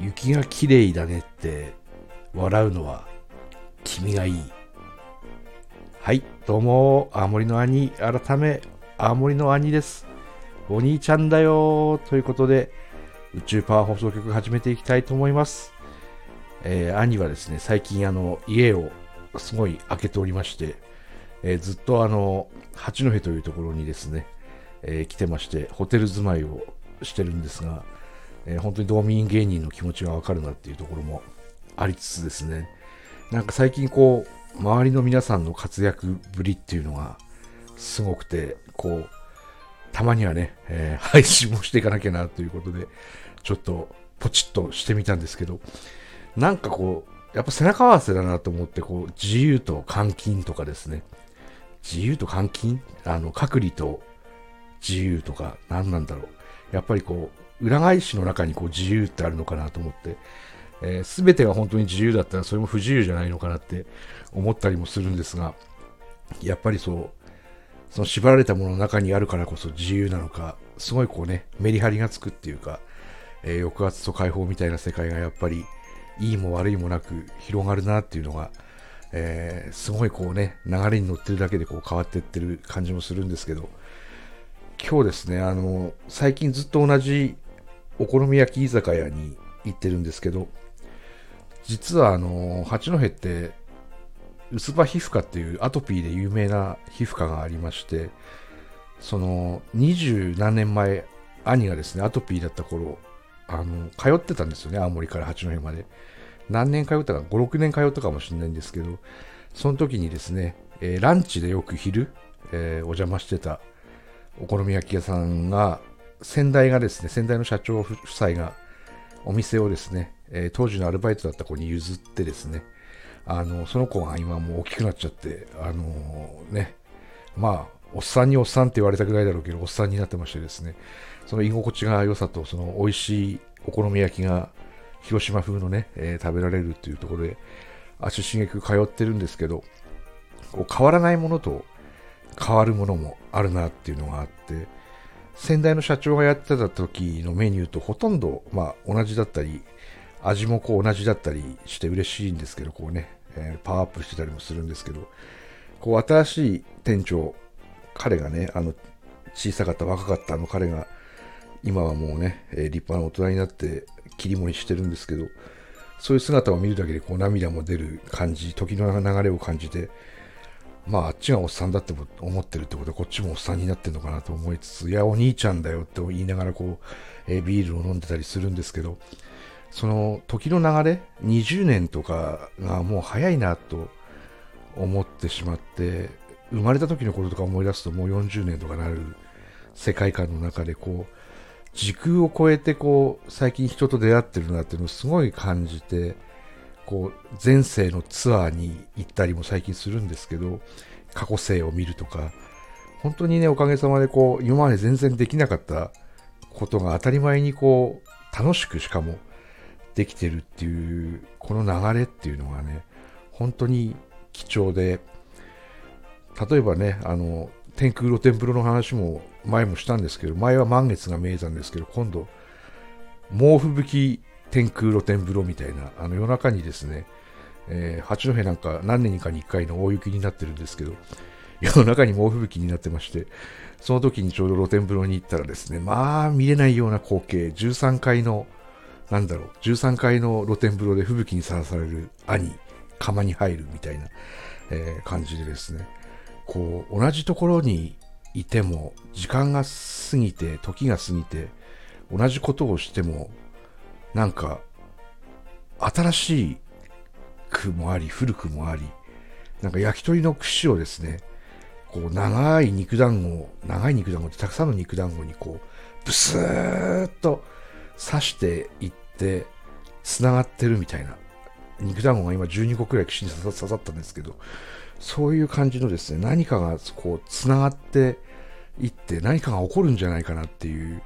雪が綺麗だねって笑うのは君がいい。はい、どうも、青森の兄、改め、青森の兄です。お兄ちゃんだよということで、宇宙パワー放送局始めていきたいと思います。えー兄はですね、最近あの、家をすごい開けておりまして、えーずっとあの、八戸というところにですね、えー来てまして、ホテル住まいをしてるんですが、えー本当に道民芸人の気持ちがわかるなっていうところもありつつですね、なんか最近こう、周りの皆さんの活躍ぶりっていうのがすごくて、こう、たまにはね、えー配信もしていかなきゃなということで、ちょっとポチッとしてみたんですけど、なんかこう、やっぱ背中合わせだなと思って、こう、自由と監禁とかですね、自由と監禁？あの、隔離と自由とか、何なんだろう？やっぱりこう、裏返しの中にこう自由ってあるのかなと思って、えー、全てが本当に自由だったらそれも不自由じゃないのかなって思ったりもするんですが、やっぱりそう、その縛られたものの中にあるからこそ自由なのか、すごいこうね、メリハリがつくっていうか、えー抑圧と解放みたいな世界がやっぱり、いいも悪いもなく広がるなっていうのが、えーすごいこうね、流れに乗ってるだけでこう変わっていってる感じもするんですけど、今日ですね、あの、最近ずっと同じお好み焼き居酒屋に行ってるんですけど、実はあの、八戸って、薄葉皮膚科っていうアトピーで有名な皮膚科がありまして、その、二十何年前、兄がですね、アトピーだった頃、あの、通ってたんですよね、青森から八戸まで。何年通ったか、5、6年通ったかもしれないんですけど、その時にですね、えーランチでよく昼、えーお邪魔してたお好み焼き屋さんが、先代がですね、先代の社長夫妻がお店をですね、えー当時のアルバイトだった子に譲ってですね、あの、その子が今もう大きくなっちゃって、あのね、まあ、おっさんにおっさんって言われたくないだろうけど、おっさんになってましてですね、その居心地が良さと、その美味しいお好み焼きが広島風のね、えー食べられるっていうところで、足しげく通ってるんですけど、こう変わらないものと変わるものもあるなっていうのがあって、先代の社長がやってた時のメニューとほとんど、まあ、同じだったり、味もこう同じだったりして嬉しいんですけど、こうね、えーパワーアップしてたりもするんですけど、こう新しい店長、彼がね、あの、小さかった若かったあの彼が、今はもうね、えー立派な大人になって切り盛りしてるんですけど、そういう姿を見るだけでこう涙も出る感じ、時の流れを感じて、まああっちがおっさんだって思ってるってことはこっちもおっさんになってるのかなと思いつつ、いやお兄ちゃんだよって言いながらこう、えビールを飲んでたりするんですけど、その時の流れ、20年とかがもう早いなと思ってしまって、生まれた時のこととか思い出すともう40年とかなる世界観の中でこう、時空を超えてこう、最近人と出会ってるなっていうのをすごい感じて、こう、前世のツアーに行ったりも最近するんですけど、過去世を見るとか、本当にね、おかげさまでこう、今まで全然できなかったことが当たり前にこう、楽しくしかもできてるっていう、この流れっていうのがね、本当に貴重で、例えばね、あの、天空露天風呂の話も前もしたんですけど、前は満月が見えたんですけど、今度、猛吹雪天空露天風呂みたいな、あの夜中にですね、えー八戸なんか何年かに1回の大雪になってるんですけど、夜中に猛吹雪になってまして、その時にちょうど露天風呂に行ったらですね、まあ見れないような光景、13階の、なんだろう、13階の露天風呂で吹雪にさらされる兄、釜に入るみたいな、えー感じでですね、こう、同じところにいても、時間が過ぎて、時が過ぎて、同じことをしても、なんか、新しいくもあり、古くもあり、なんか焼き鳥の串をですね、こう、長い肉団子、長い肉団子ってたくさんの肉団子にこう、ブスーッと刺していって、繋がってるみたいな。肉団子が今12個くらい串に刺さったんですけど、そういう感じのですね、何かがこう、繋がっていって、何かが起こるんじゃないかなっていう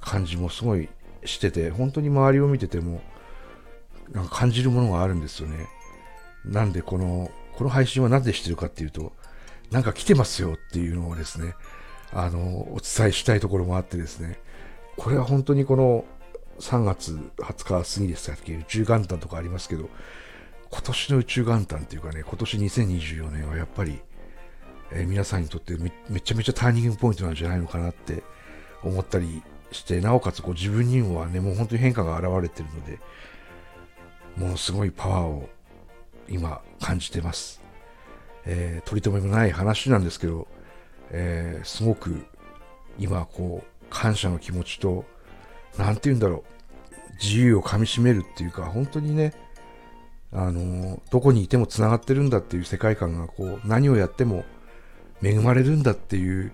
感じもすごいしてて、本当に周りを見てても、なんか感じるものがあるんですよね。なんでこの、この配信はなぜしてるかっていうと、なんか来てますよっていうのをですね、あの、お伝えしたいところもあってですね、これは本当にこの3月20日過ぎでしたっけ、宇宙元旦とかありますけど、今年の宇宙元旦っていうかね、今年2024年はやっぱり、えー、皆さんにとってめめちゃめちゃターニングポイントなんじゃないのかなって思ったりして、なおかつこう自分にもはね、もう本当に変化が現れてるので、ものすごいパワーを今感じてます。えー、取り留めもない話なんですけど、えー、すごく今こう感謝の気持ちと、なんて言うんだろう、自由をかみしめるっていうか、本当にね、あの、どこにいても繋がってるんだっていう世界観が、こう、何をやっても恵まれるんだっていう、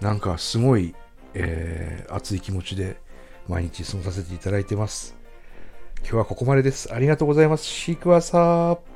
なんかすごい、えー、熱い気持ちで毎日過ごさせていただいてます。今日はここまでです。ありがとうございます。シークワーサー。